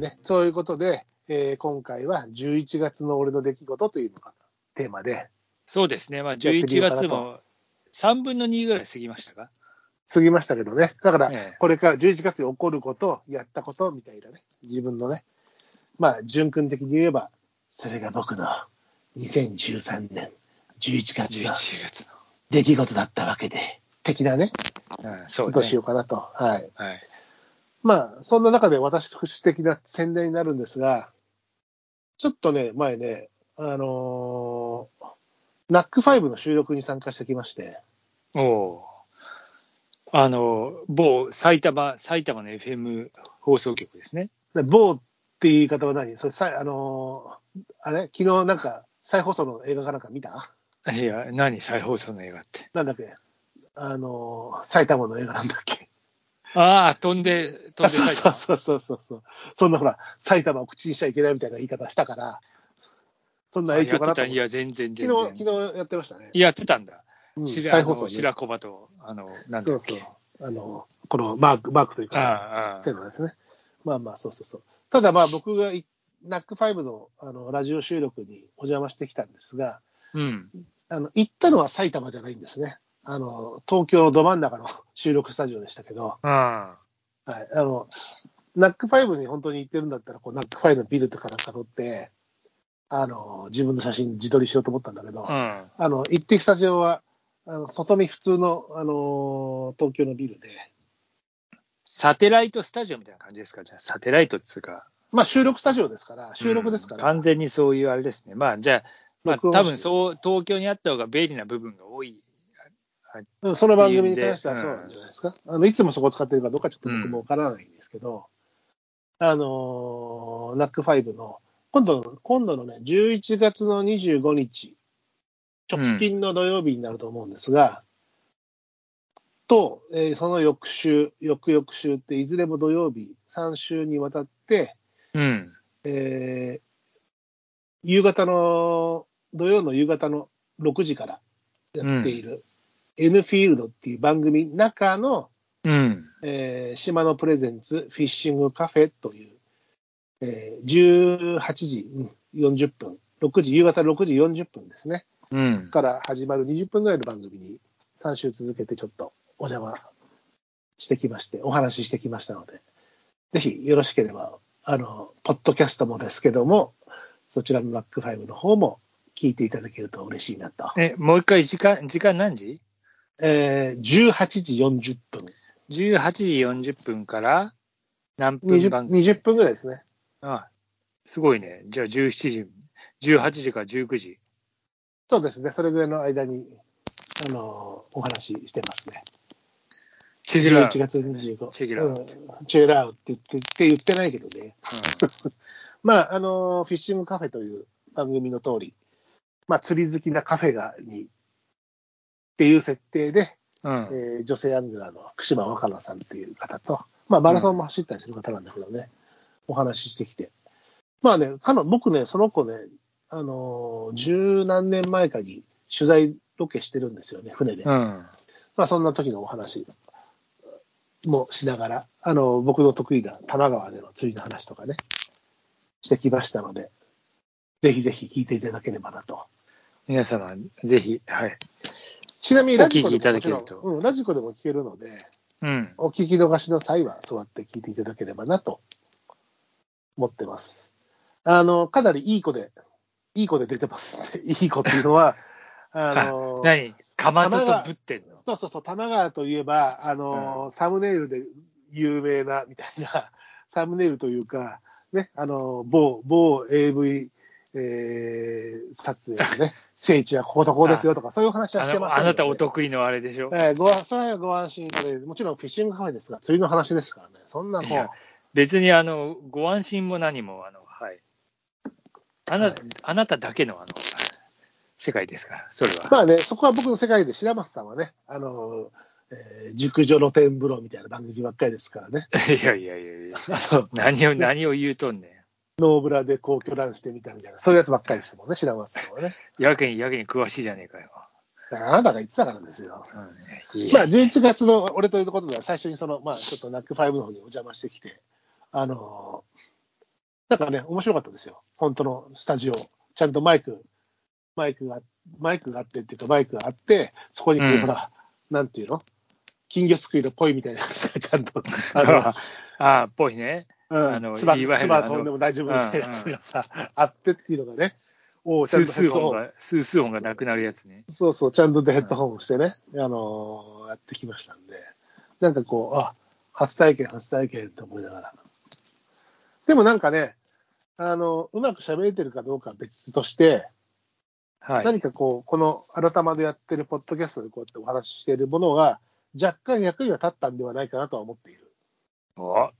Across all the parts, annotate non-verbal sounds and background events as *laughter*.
ね、そういうことで、えー今回は11月の俺の出来事というのがテーマで、そうですね、まあ、ってみ11ようかなと月も3分の2ぐらい過ぎましたか？過ぎましたけどね。だからええ、これから11月に起こること、やったことみたいなね、自分のね、まあ、順君的に言えば、それが僕の2013年11月の11月出来事だったわけで、的なね、の。うん、そうことをしよね。うかなと。はい。はい。まあ、そんな中で私特殊的な宣伝になるんですが、ちょっとね、前ね、あのー、ナックファイブの収録に参加してきまして、おお。あの、某埼玉、埼玉の FM 放送局ですね。で某っていう言い方は何？それさ、あのーあれ？昨日なんか再放送の映画かなんか見た？いや、何、再放送の映画って。なんだっけ？あのー埼玉の映画なんだっけ？ああ、飛んで、飛んであそう。そうそうそうそう。そんなほら、埼玉を口にしちゃいけないみたいな言い方したから、そんなあ影響かなと思って。やってたいや、全然、全昨日、然。昨日やってましたね。やってたんだ。うん白再放送ねあの白と、あの、なんだっけ。そうそう。あの、このマーク、マークというあか、あ、ああのですね。まあまあ、そうそうそう。ただまあ僕がい、ナックファイブのあのラジオ収録にお邪魔してきたんですが、うん。あの、行ったのは埼玉じゃないんですね。あの、東京ど真ん中の *laughs* 収録スタジオでしたけど、あはい。あの、ナックファイブに本当に行ってるんだったら、こう、ナックファイブのビルとかなんか撮って、あの、自分の写真自撮りしようと思ったんだけど、あ、うん。あの、行ってきたスタジオは、あの、外見普通の、あの、東京のビルで、サテライトスタジオみたいな感じですか？じゃあ、サテライトっつうか。まあ収録スタジオですから、収録ですから、うん完全にそういうあれですね。まあ、じゃあ、まあ、録音多分そう、東京にあった方が便利な部分が多い。うんその番組に関してはそうんなんじゃないですか。あのいつもそこ使ってるかどうかちょっと僕もわからないんですけど、あのーナックファイブの、今度の、今度のね、11月の25日、直近の土曜日になると思うんですが、と、えーその翌週、翌々週って、いずれも土曜日、3週にわたって、うん。えー夕方の、土曜の夕方の6時からやっている、N フィールドっていう番組の中の、うん。えー島のプレゼンツフィッシングカフェという、えー18時うん40分、6時、夕方6時40分ですね、うん。から始まる20分ぐらいの番組に3週続けてちょっとお邪魔してきまして、お話ししてきましたので、ぜひよろしければ、あの、ポッドキャストもですけども、そちらのラックファイブの方も聞いていただけると嬉しいなと。え、もう一回時間、時間何時？えー、18時40分。?18 時40分から何分 20, 番組？20分ぐらいですね。あすごいね。じゃあ17時、18時から19時。そうですね。それぐらいの間に、あのお話ししてますね。チェキラ11月25。チェキラウうんチェラウって言ってって言ってないけどね。*laughs* まあ、あのフィッシングカフェという番組の通り、まあ、釣り好きなカフェがに、っていう設定で、うん。うん。えー女性アングラーの福島若菜さんっていう方と、まあ、マラソンも走ったりする方なんだけどね、お話ししてきて。まあね、かの僕ね、その子ね、あのー十何年前かに取材ロケしてるんですよね、船で。うん。まあ、そんな時のお話もしながら、あの、僕の得意な多摩川での釣りの話とかね、してきましたので、ぜひぜひ聞いていただければなと。皆様、ぜひ、はい。ちなみにラジコでももうん、ラジコでも聞けるので、うん。お聞き逃しの際は、そうやって聞いていただければなと思ってます。あの、かなりいい子で、いい子で出てます。*laughs* いい子っていうのは、*laughs* あの、何？かまどとぶってんの？そうそうそう、玉川といえば、あの、サムネイルで有名なみたいな、*laughs* サムネイルというか、ね、あの、某、某 AV、えー、撮影のね、聖地はこことここですよとか、そういう話はあしてますのあなたお得意のあれでしょ？えー、ご安それはご安心で、もちろんフィッシングカフェですが、釣りの話ですからね、そんなもう別にあのご安心も何もあの、はい、あなはい。あなただけのあの世界ですから、それは。まあね、そこは僕の世界で白松さんはね、あの、えー熟女露天風呂みたいな番組ばっかりですからね、*laughs* いやいやいやいや、*laughs* 何を何を言うとんねノーブラで皇居ランしてみたみたいな、そういうやつばっかりですもんね、白松さんはね。ん。やけにやけに詳しいじゃねえかよ。だからあなたが言ってたからですよ。うんいまあ、や11月の俺ということでは、最初にその、まあ、ちょっとナックファイブの方にお邪魔してきて、あのなんかね、面白かったですよ。本当のスタジオ。ちゃんとマイク、マイクが、マイクがあってっていうか、マイクがあって、そこにこう、うんほら、なんていうの？金魚すくいのポイみたいなやつがちゃんと、あの、*laughs* ああ、ぽいね。うん、あのつば、いわゆるつば飛んでも大丈夫みたいなやつがさ、あってっていうのがね、おうちゃん数数とヘッドホン本が、数数本がなくなるやつね。そうそう、ちゃんとでヘッドホンをしてね、あのーやってきましたんで、なんかこう、あ、初体験、初体験って思いながら。でもなんかね、あの、うまく喋れてるかどうかは別として、はい。何かこう、この改までやってるポッドキャストでこうやってお話ししているものが、若干役には立ったんではないかなとは思っている。お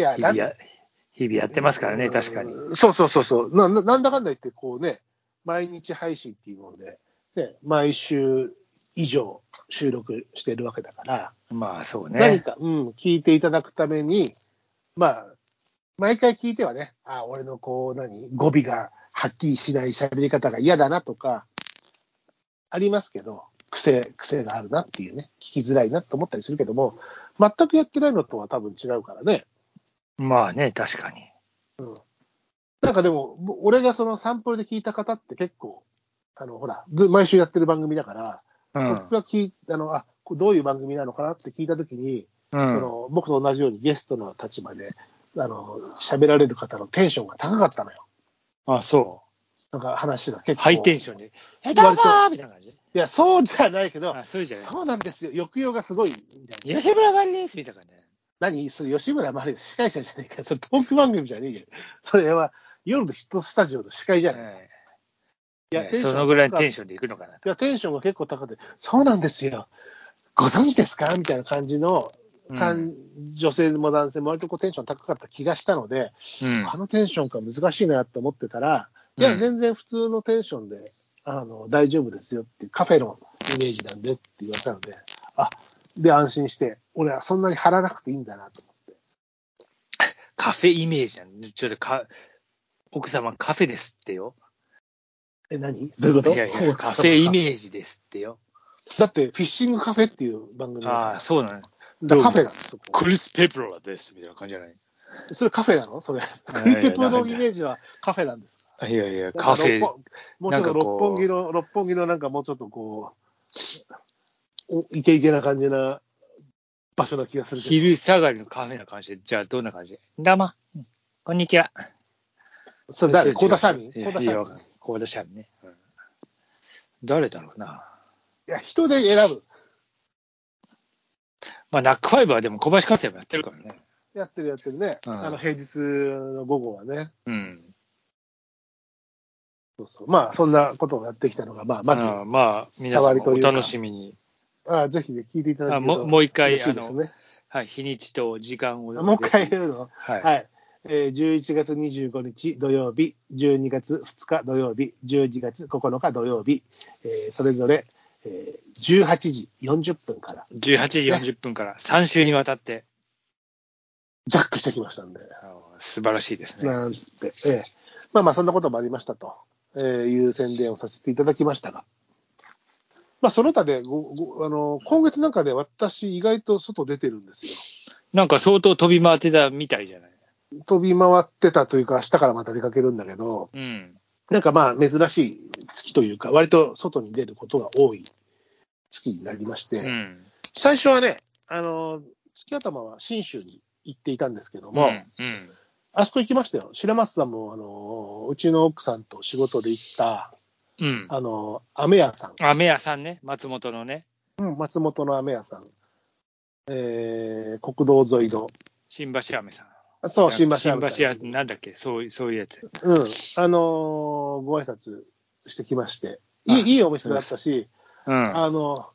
いや、日々や、日々やってますからね、確かに。うんそうそうそうそうな。ななんだかんだ言って、こうね、毎日配信っていうもので、ね、毎週以上収録してるわけだから、まあ、そうね。何か、うん、聞いていただくために、まあ、毎回聞いてはね、あ、俺のこう、何、語尾がはっきりしない喋り方が嫌だなとか、ありますけど、癖、癖があるなっていうね、聞きづらいなと思ったりするけども、全くやってないのとは多分違うからね。まあね、確かに。うん。なんかでも、ぼ俺がそのサンプルで聞いた方って結構、あの、ほら、ず毎週やってる番組だから、うん。僕が聞いあの、あ、どういう番組なのかなって聞いたときに、うんその僕と同じようにゲストの立場で、あの、喋られる方のテンションが高かったのよ。あ、そう。なんか話が結構。ハイテンションで、え、どうもーみたいな感じ？いや、そうじゃないけど、あ、そうじゃない。そうなんですよ。抑揚がすごい。みたいな吉村まりですみたいな感じね。何それ吉村麻里司会者じゃねえか。それトーク番組じゃねえよ。それは夜のヒットスタジオの司会じゃない。えいや、えそのぐらいのテンシションでいくのかな。いや、テンションが結構高くて、そうなんですよ。ご存知ですかみたいな感じの、かん女性も男性も割とこうテンション高かった気がしたので、うん。あのテンションか難しいなと思ってたら、いや、うん全然普通のテンションで、あの、大丈夫ですよっていうカフェのイメージなんでって言われたので、あ、で安心して、俺はそんなに張らなくていいんだなと思って。カフェイメージなん。で、ちょっとか、奥様カフェですってよ。え、何？どういうこと？いやいや、カフェイメージですってよ。だって、フィッシングカフェっていう番組。ああ、そうなの。だからカフェなんですそこ。クリス・ペプローですみたいな感じじゃない？それカフェなの？それ。やクリペプのイメージはカフェなんですか？いやいや、カフェ。もうちょっと六本木の、六本木のなんかもうちょっとこう、おイケイケな感じな場所な気がするけど。昼下がりのカフェな感じで、じゃあどんな感じ？どうも、うんこんにちは。それ誰？コーダシャミ？コーダシャミコーダシャミンね。うん誰だろうな。いや、人で選ぶ。まあ、ナックファイブはでも小林克也もやってるからね。やってるやってるね。うんあの、平日の午後はね。うん。そうそう。まあ、そんなことをやってきたのが、まあ、まず、あまあ、皆さんもお楽しみに。あぜひね、聞いていただけるとあももう一回嬉しいですね。はい、日にちと時間を。あもう一回言うの？はい。はい。えー、11月25日土曜日、12月2日土曜日、12月9日土曜日、えーそれぞれ、えー18時40分から18時40分から3週にわたって、ジャックしてきましたんで、あの素晴らしいですね。なんつって、ええまあまあそんなこともありましたと、えーいう宣伝をさせていただきましたが、まあその他でごごあの、今月なんかで私意外と外出てるんですよ。なんか相当飛び回ってたみたいじゃない？飛び回ってたというか、明日からまた出かけるんだけど、うん。なんかまあ珍しい月というか、割と外に出ることが多い月になりまして、うん。最初はね、あの、月頭は信州に行っていたんですけども、うん。あそこ行きましたよ。白松さんも、あの、うちの奥さんと仕事で行った、うん。あの、飴屋さん、飴屋さんね、松本のね、松本の飴屋さん、えー、国道沿いの、新橋飴さん。あそう、新橋新飴さん。橋屋、なんだっけ、そういうそういうやつ。うん、あのーご挨拶してきまして、いあいいいお店だったし、うん。あの、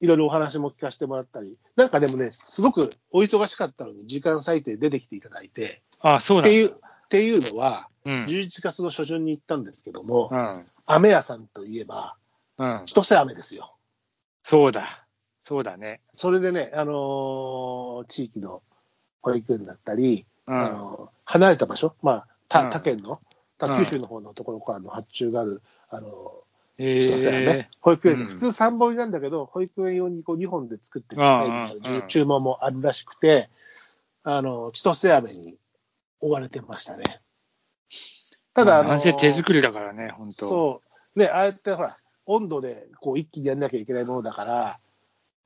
いろいろお話も聞かせてもらったり、なんかでもね、すごくお忙しかったのに、時間割いて出てきていただいて、あ、そうなんだ。っていう、っていうのは、うん。11月の初旬に行ったんですけどもう、ん。飴屋さんといえば、うん。千歳飴ですよ。そうだ。そうだね。それでね、あのー地域の保育園だったり、うん。あのー離れた場所、まあ、他うん他県の、他九州の方のところからの発注がある、あのえー千歳飴え、保育園普通3本なんだけど、保育園用にこう2本で作ってくださいみたいな注文もあるらしくて、あのー千歳飴に追われてましたね。ただ、あの手作りだからね、本当。そう。ね、ああやってほら、温度でこう一気にやんなきゃいけないものだから、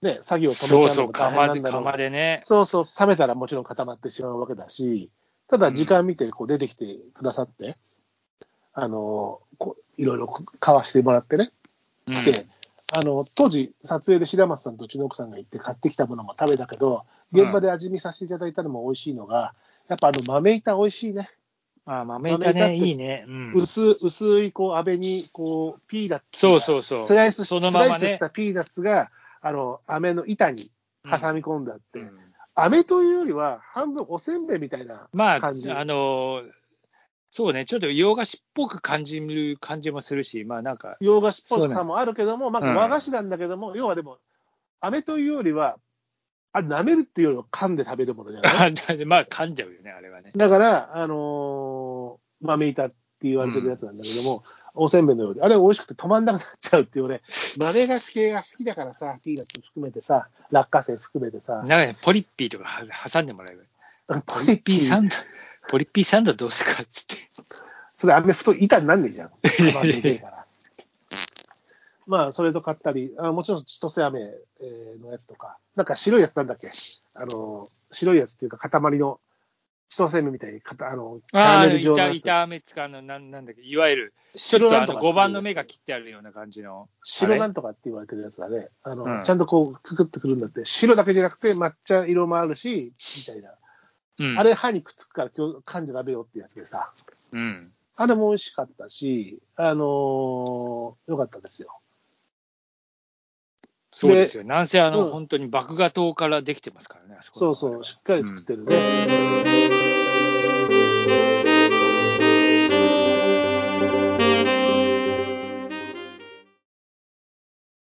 ね、作業を止そうそう、めちゃうのも大変なんだろう釜でね。そうそう、冷めたらもちろん固まってしまうわけだし、ただ時間見てこう出てきてくださって、あの、こういろいろ買わしてもらってね、うん来て、あの、当時撮影で白松さんとうちの奥さんが行って買ってきたものも食べたけど、現場で味見させていただいたのも美味しいのが、やっぱあの豆板美味しいね。あ、豆板ね、いいね。うん。薄薄いこう、飴に、こう、ピーナッツが。そうそうそうスライスしそのままねしたピーナッツが、あの、飴の板に挟み込んであって、うん飴というよりは、半分おせんべいみたいなまあ、感じ。あのーそうね、ちょっと洋菓子っぽく感じる感じもするし、まあなんか、洋菓子っぽさもあるけども、まあ、うん和菓子なんだけども、要はでも、飴というよりは、あれ、舐めるっていうよりは噛んで食べるものじゃない？*laughs* まあ噛んじゃうよね、あれはね。だから、あのー豆板って言われてるやつなんだけども、おせんべいのようで、あれ美味しくて止まんなくなっちゃうっていう俺、豆菓子系が好きだからさ、ピーナッツ含めてさ、落花生含めてさ、なんかね、ポリッピーとかは挟んでもらえる。ポポリッピーサンド、ポリッピーサンドどうすかっつって。それ飴太い板になんねえじゃん。*laughs* から。まあ、それと買ったり、あもちろん千歳飴えーのやつとか、なんか白いやつなんだっけ？あの、白いやつっていうか塊の千歳飴みたいにかた、あの、キャラああ、メル状のやつ。板板飴使うの、なんなんだっけ、いわゆる、ちょっとあの白なんとかっていう5番の目が切ってあるような感じの。白なんとかって言われてるやつだね。あの、うんちゃんとこう、くくってくるんだって。白だけじゃなくて抹茶色もあるし、みたいな。うん、あれ歯にくっつくから今日噛んで食べようってやつでさ。うん。あれも美味しかったし、あのーよかったですよ。そうですよ。なんせあの、うん本当に麦芽糖からできてますからね、あそこそうそう、しっかり作ってるね。